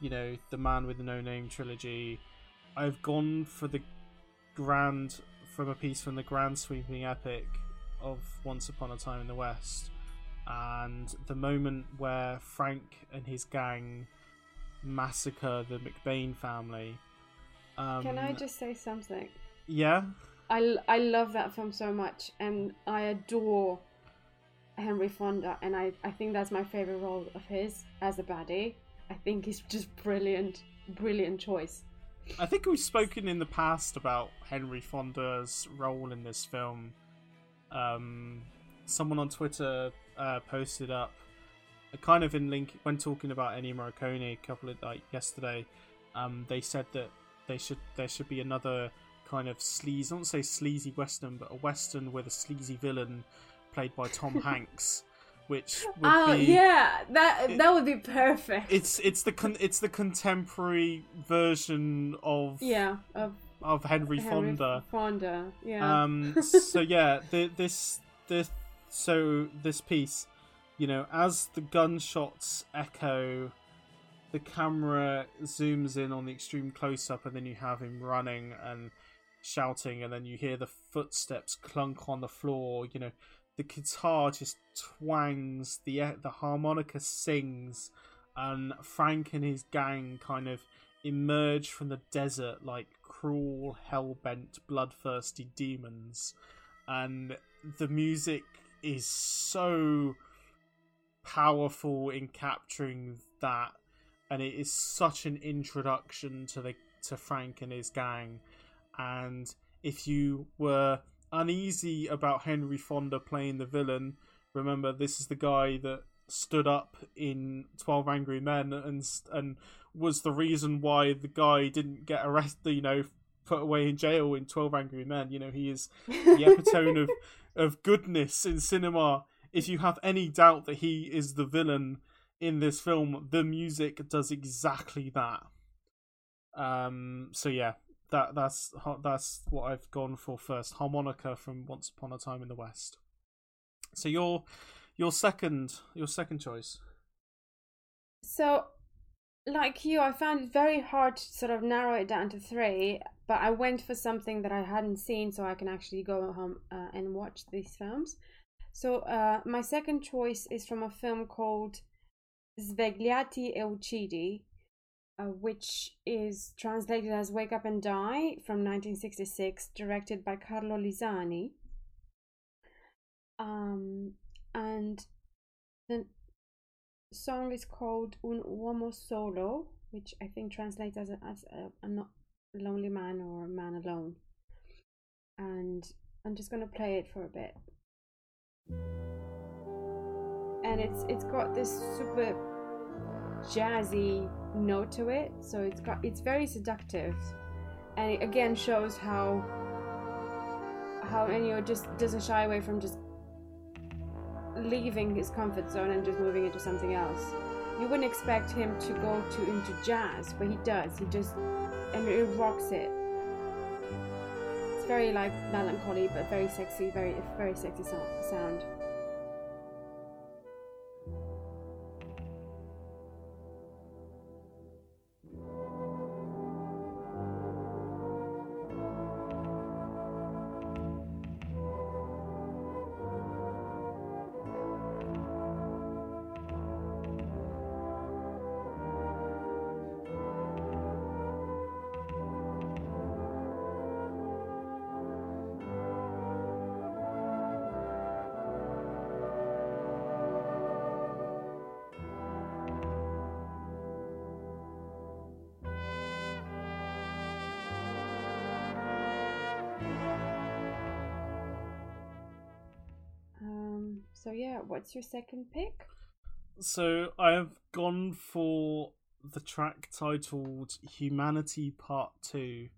you know, the Man with No Name trilogy, I've gone for the grand from a piece from the grand sweeping epic of Once Upon a Time in the West, and the moment where Frank and his gang massacre the McBain family. Um, Can I just say something? Yeah. I, I love that film so much and I adore Henry Fonda and I, I think that's my favorite role of his as a baddie. I think he's just brilliant, brilliant choice. I think we've spoken in the past about Henry Fonda's role in this film. Um, someone on Twitter uh, posted up, uh, kind of in link when talking about Ennio Morricone a couple of like yesterday. Um, they said that they should there should be another kind of sleazy, I don't say sleazy western, but a western with a sleazy villain played by Tom Hanks, which would Oh be yeah, that it- that would be perfect. it's it's the con- it's the contemporary version of yeah, of of Henry, Henry Fonda. Fonda, yeah. Um, so yeah, the, this this so this piece, you know, as the gunshots echo, the camera zooms in on the extreme close up, and then you have him running and shouting, and then you hear the footsteps clunk on the floor. You know, the guitar just twangs, the the harmonica sings, and Frank and his gang kind of emerge from the desert like cruel, hell bent, bloodthirsty demons. And the music is so powerful in capturing that and it is such an introduction to the to Frank and his gang and if you were uneasy about Henry Fonda playing the villain remember this is the guy that stood up in 12 angry men and and was the reason why the guy didn't get arrested you know put away in jail in 12 angry men. You know he is the epitome of of goodness in cinema. If you have any doubt that he is the villain in this film the music does exactly that. Um so yeah that that's that's what i've gone for first. Harmonica from once upon a time in the west. So your your second your second choice. So, like you, I found it very hard to sort of narrow it down to three, but I went for something that I hadn't seen so I can actually go home uh, and watch these films. So, uh, my second choice is from a film called Svegliati e Uccidi, uh, which is translated as Wake Up and Die from 1966, directed by Carlo Lizzani. Um, and the song is called Un Uomo Solo, which I think translates as a, as a, a not lonely man or a man alone. And I'm just gonna play it for a bit. And it's it's got this super jazzy note to it, so it's got it's very seductive. and it again shows how how Ennio just doesn't shy away from just leaving his comfort zone and just moving into something else. You wouldn't expect him to go to into jazz, but he does. He just and it rocks it. It's very like melancholy, but very sexy, very very sexy sound. What's your second pick? So I have gone for the track titled Humanity Part 2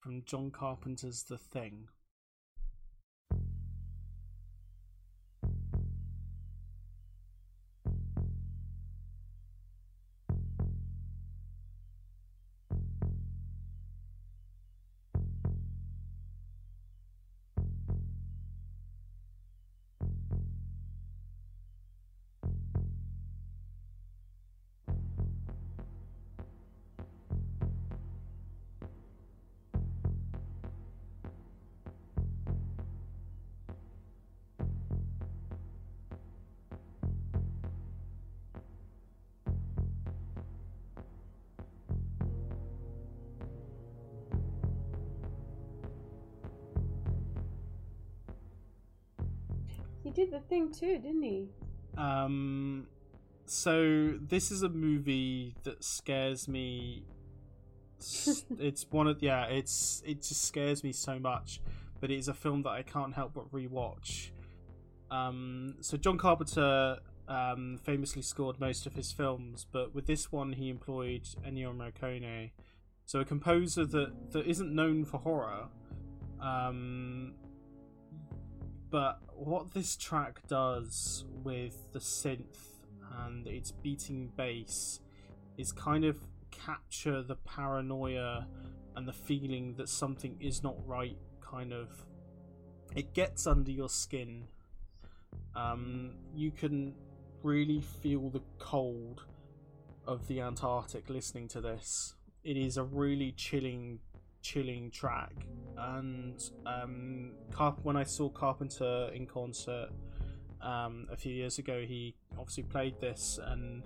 from John Carpenter's The Thing. Did the thing too, didn't he? Um, so this is a movie that scares me. it's one of yeah, it's it just scares me so much, but it is a film that I can't help but rewatch. Um, so John Carpenter um, famously scored most of his films, but with this one he employed Ennio Morricone, so a composer that that isn't known for horror. Um, but what this track does with the synth and its beating bass is kind of capture the paranoia and the feeling that something is not right kind of. It gets under your skin. Um, you can really feel the cold of the antarctic listening to this. It is a really chilling chilling track. And um, Carp- when I saw Carpenter in concert um, a few years ago, he obviously played this, and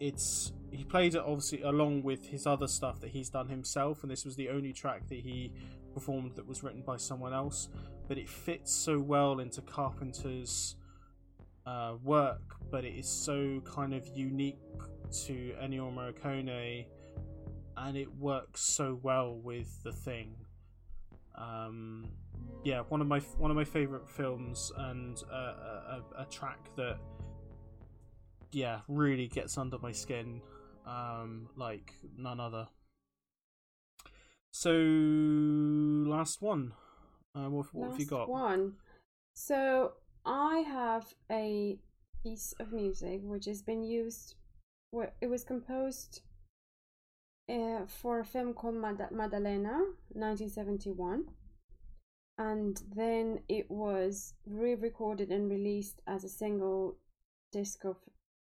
it's he played it obviously along with his other stuff that he's done himself, and this was the only track that he performed that was written by someone else. But it fits so well into Carpenter's uh, work, but it is so kind of unique to Ennio Morricone and it works so well with the thing. Um, yeah, one of my one of my favorite films, and a, a, a track that yeah really gets under my skin, um, like none other. So last one, uh, what, what have you got? One. So I have a piece of music which has been used. It was composed uh, for a film called Mad- Maddalena, 1971. And then it was re recorded and released as a single disco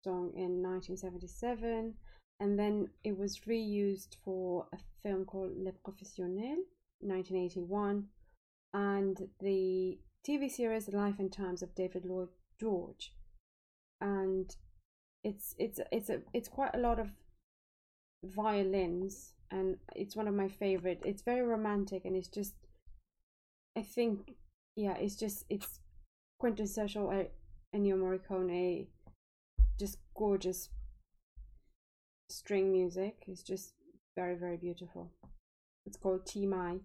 song in 1977. And then it was reused for a film called Le Professionnel, 1981. And the TV series Life and Times of David Lloyd George. And it's it's it's a it's quite a lot of violins and it's one of my favorite. It's very romantic and it's just i think yeah it's just it's quintessential eh, ennio morricone just gorgeous string music. It's just very very beautiful. It's called Chi Mai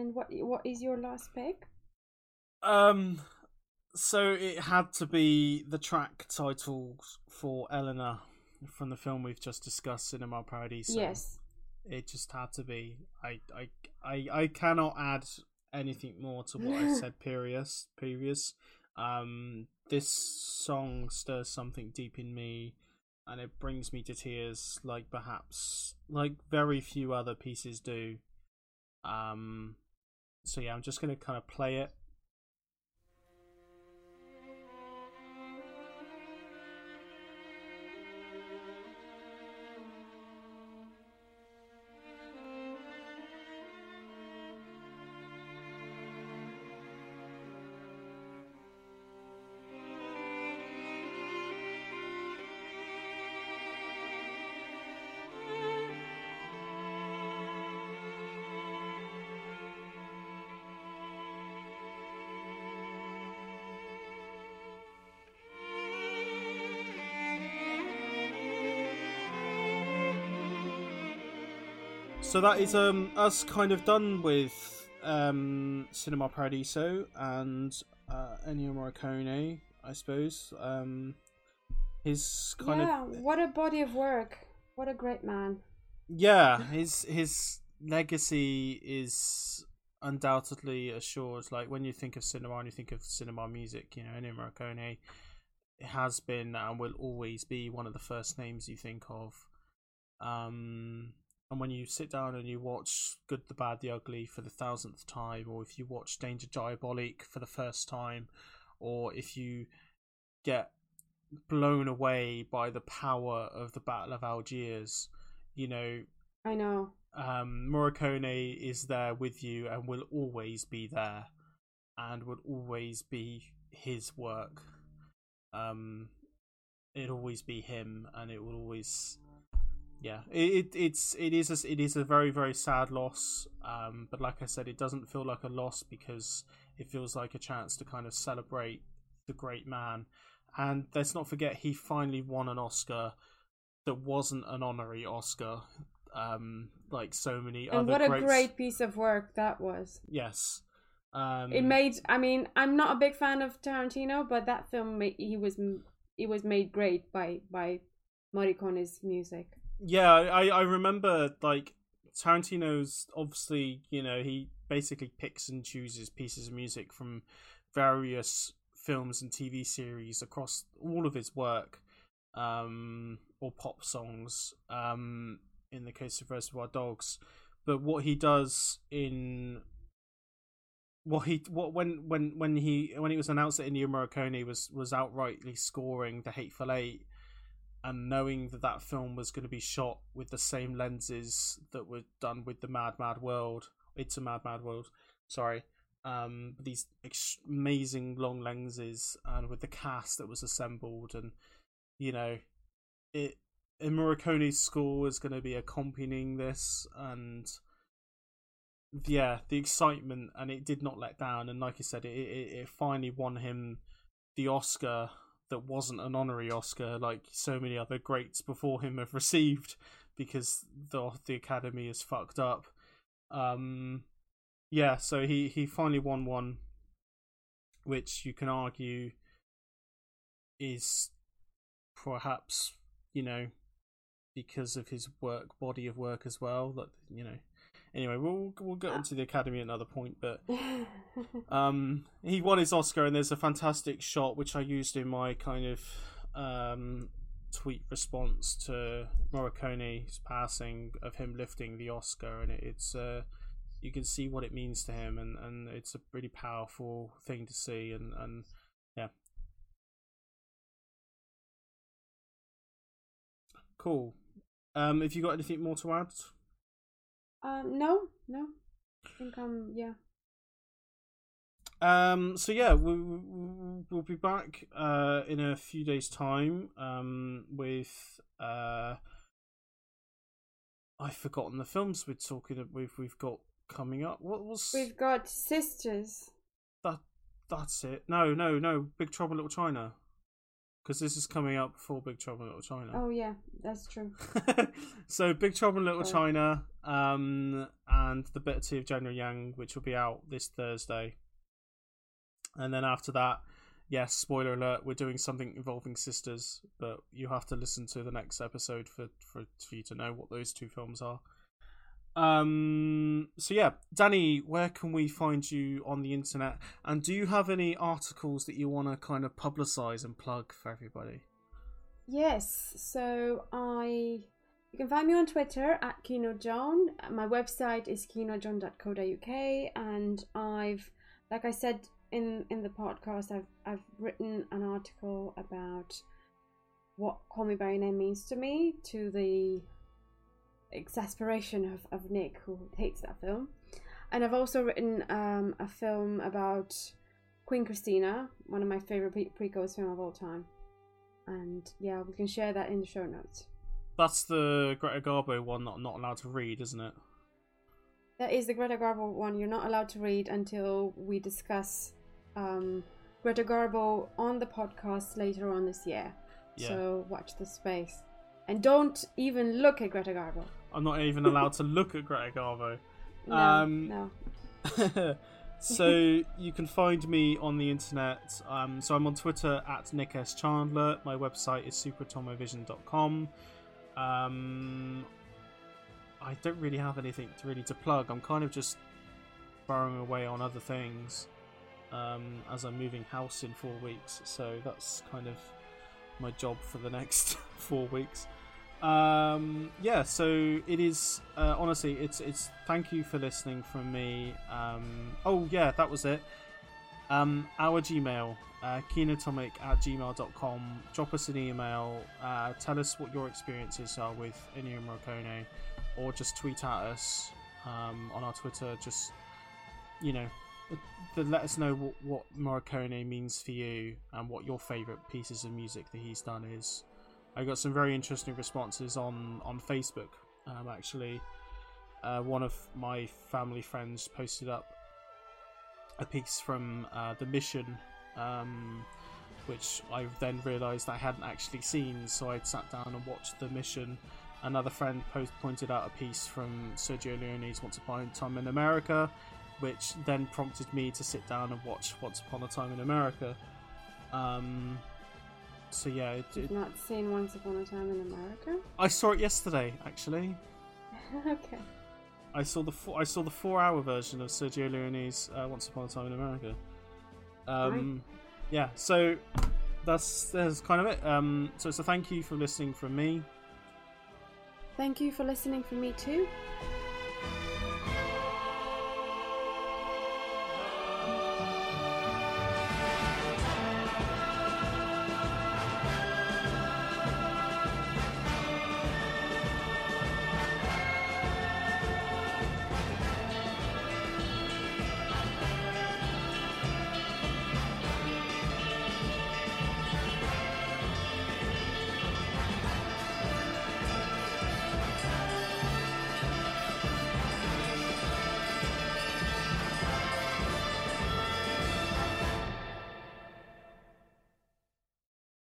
And what what is your last pick? Um, so it had to be the track title for Eleanor from the film we've just discussed, Cinema Paradiso. yes. it just had to be. I, I, I, I cannot add anything more to what I said previous. Previous, um, this song stirs something deep in me, and it brings me to tears, like perhaps like very few other pieces do. Um, so yeah, I'm just gonna kind of play it. So that is um us kind of done with um Cinema Paradiso and uh, Ennio Morricone, I suppose. Um, his kind yeah, of what a body of work. What a great man. yeah, his his legacy is undoubtedly assured. Like when you think of cinema and you think of cinema music, you know, Ennio Morricone has been and will always be one of the first names you think of. Um, and when you sit down and you watch Good, the Bad, the Ugly for the thousandth time, or if you watch Danger Diabolik for the first time, or if you get blown away by the power of the Battle of Algiers, you know, I know. um, Morricone is there with you and will always be there, and will always be his work. Um, it'll always be him, and it will always, yeah. It, it it's it is a, it is a very very sad loss. Um, but like I said, it doesn't feel like a loss because it feels like a chance to kind of celebrate the great man. And let's not forget, he finally won an Oscar that wasn't an honorary Oscar um like so many And other what a great piece of work that was. yes um It made. I mean, I'm not a big fan of Tarantino, but that film, he was, it was made great by by Morricone's music. Yeah i i remember like tarantino's obviously you know he basically picks and chooses pieces of music from various films and tv series across all of his work um or pop songs um in the case of reservoir dogs. But what he does in what he what when when when he when it was announced that Ennio Morricone was was outrightly scoring the Hateful Eight, and knowing that that film was going to be shot with the same lenses that were done with the Mad Mad World, it's a Mad Mad World, sorry, um, these ex- amazing long lenses, and with the cast that was assembled, and you know, it. And Morricone's score is going to be accompanying this, and yeah, the excitement, and it did not let down. And like I said, it, it, it finally won him the Oscar that wasn't an honorary Oscar, like so many other greats before him have received, because the the Academy is fucked up. Um, yeah, so he he finally won one, which you can argue is perhaps you know because of his work body of work as well. That you know anyway, we'll we'll get onto the Academy at another point, but um, he won his Oscar, and there's a fantastic shot which I used in my kind of um tweet response to Morricone's passing of him lifting the Oscar, and it, it's uh you can see what it means to him, and and it's a really powerful thing to see, and and yeah. Cool. Um, have you got anything more to add? Um, no, no. I think um, yeah. Um, so yeah, we, we, we'll be back uh, in a few days' time um, with uh, I've forgotten the films we're talking of, we've we've got coming up. What was We've got sisters. that? That's it. No, no, no. Big Trouble in Little China. Because this is coming up before Big Trouble in Little China. Oh yeah, that's true. so Big Trouble in Little Sorry. China, um, and the Bitter Tea of General Yen, which will be out this Thursday. And then after that, yes, spoiler alert, we're doing something involving sisters, but you have to listen to the next episode for for, for you to know what those two films are. Um. So yeah, Danny, where can we find you on the internet? And do you have any articles that you want to kind of publicize and plug for everybody? Yes, so I you can find me on Twitter at KinoJohn. My website is kinojohn.co.uk and I've like I said in in the podcast I've I've written an article about what Call Me by Your Name means to me to the exasperation of, of Nick who hates that film. And I've also written um, a film about Queen Christina, one of my favorite pre- prequels film of all time. And yeah, we can share that in the show notes. That's the Greta Garbo one that I'm not allowed to read, isn't it? That is the Greta Garbo one you're not allowed to read until we discuss um, Greta Garbo on the podcast later on this year. Yeah. So watch the space. And don't even look at Greta Garbo. I'm not even allowed to look at Greta Garbo. No, Um, no. so you can find me on the internet. Um, so I'm on Twitter at Nick S Chandler. My website is superatomovision.com. Um, I don't really have anything to really to plug. I'm kind of just burrowing away on other things um, as I'm moving house in four weeks. So that's kind of my job for the next four weeks. Um, yeah, so it is uh, honestly, it's it's. Thank you for listening from me. Um, oh yeah, that was it. Um, our Gmail, uh, kinotomic at gmail.com. Drop us an email. Uh, tell us what your experiences are with Ennio Morricone, or just tweet at us um, on our Twitter. Just you know, let us know what, what Morricone means for you and what your favourite pieces of music that he's done is. I got some very interesting responses on on Facebook. Um, actually, uh, one of my family friends posted up a piece from uh, the Mission, um, which I then realised I hadn't actually seen. So I sat down and watched the Mission. Another friend post- pointed out a piece from Sergio Leone's Once Upon a Time in America, which then prompted me to sit down and watch Once Upon a Time in America. Um, so yeah, it, it, not seen Once Upon a Time in America? I saw it yesterday. Actually, okay. I saw the four, I saw the four-hour version of Sergio Leone's uh, Once Upon a Time in America. Um, yeah, so that's that's kind of it. Um, so it's a thank you for listening from me. Thank you for listening from me too.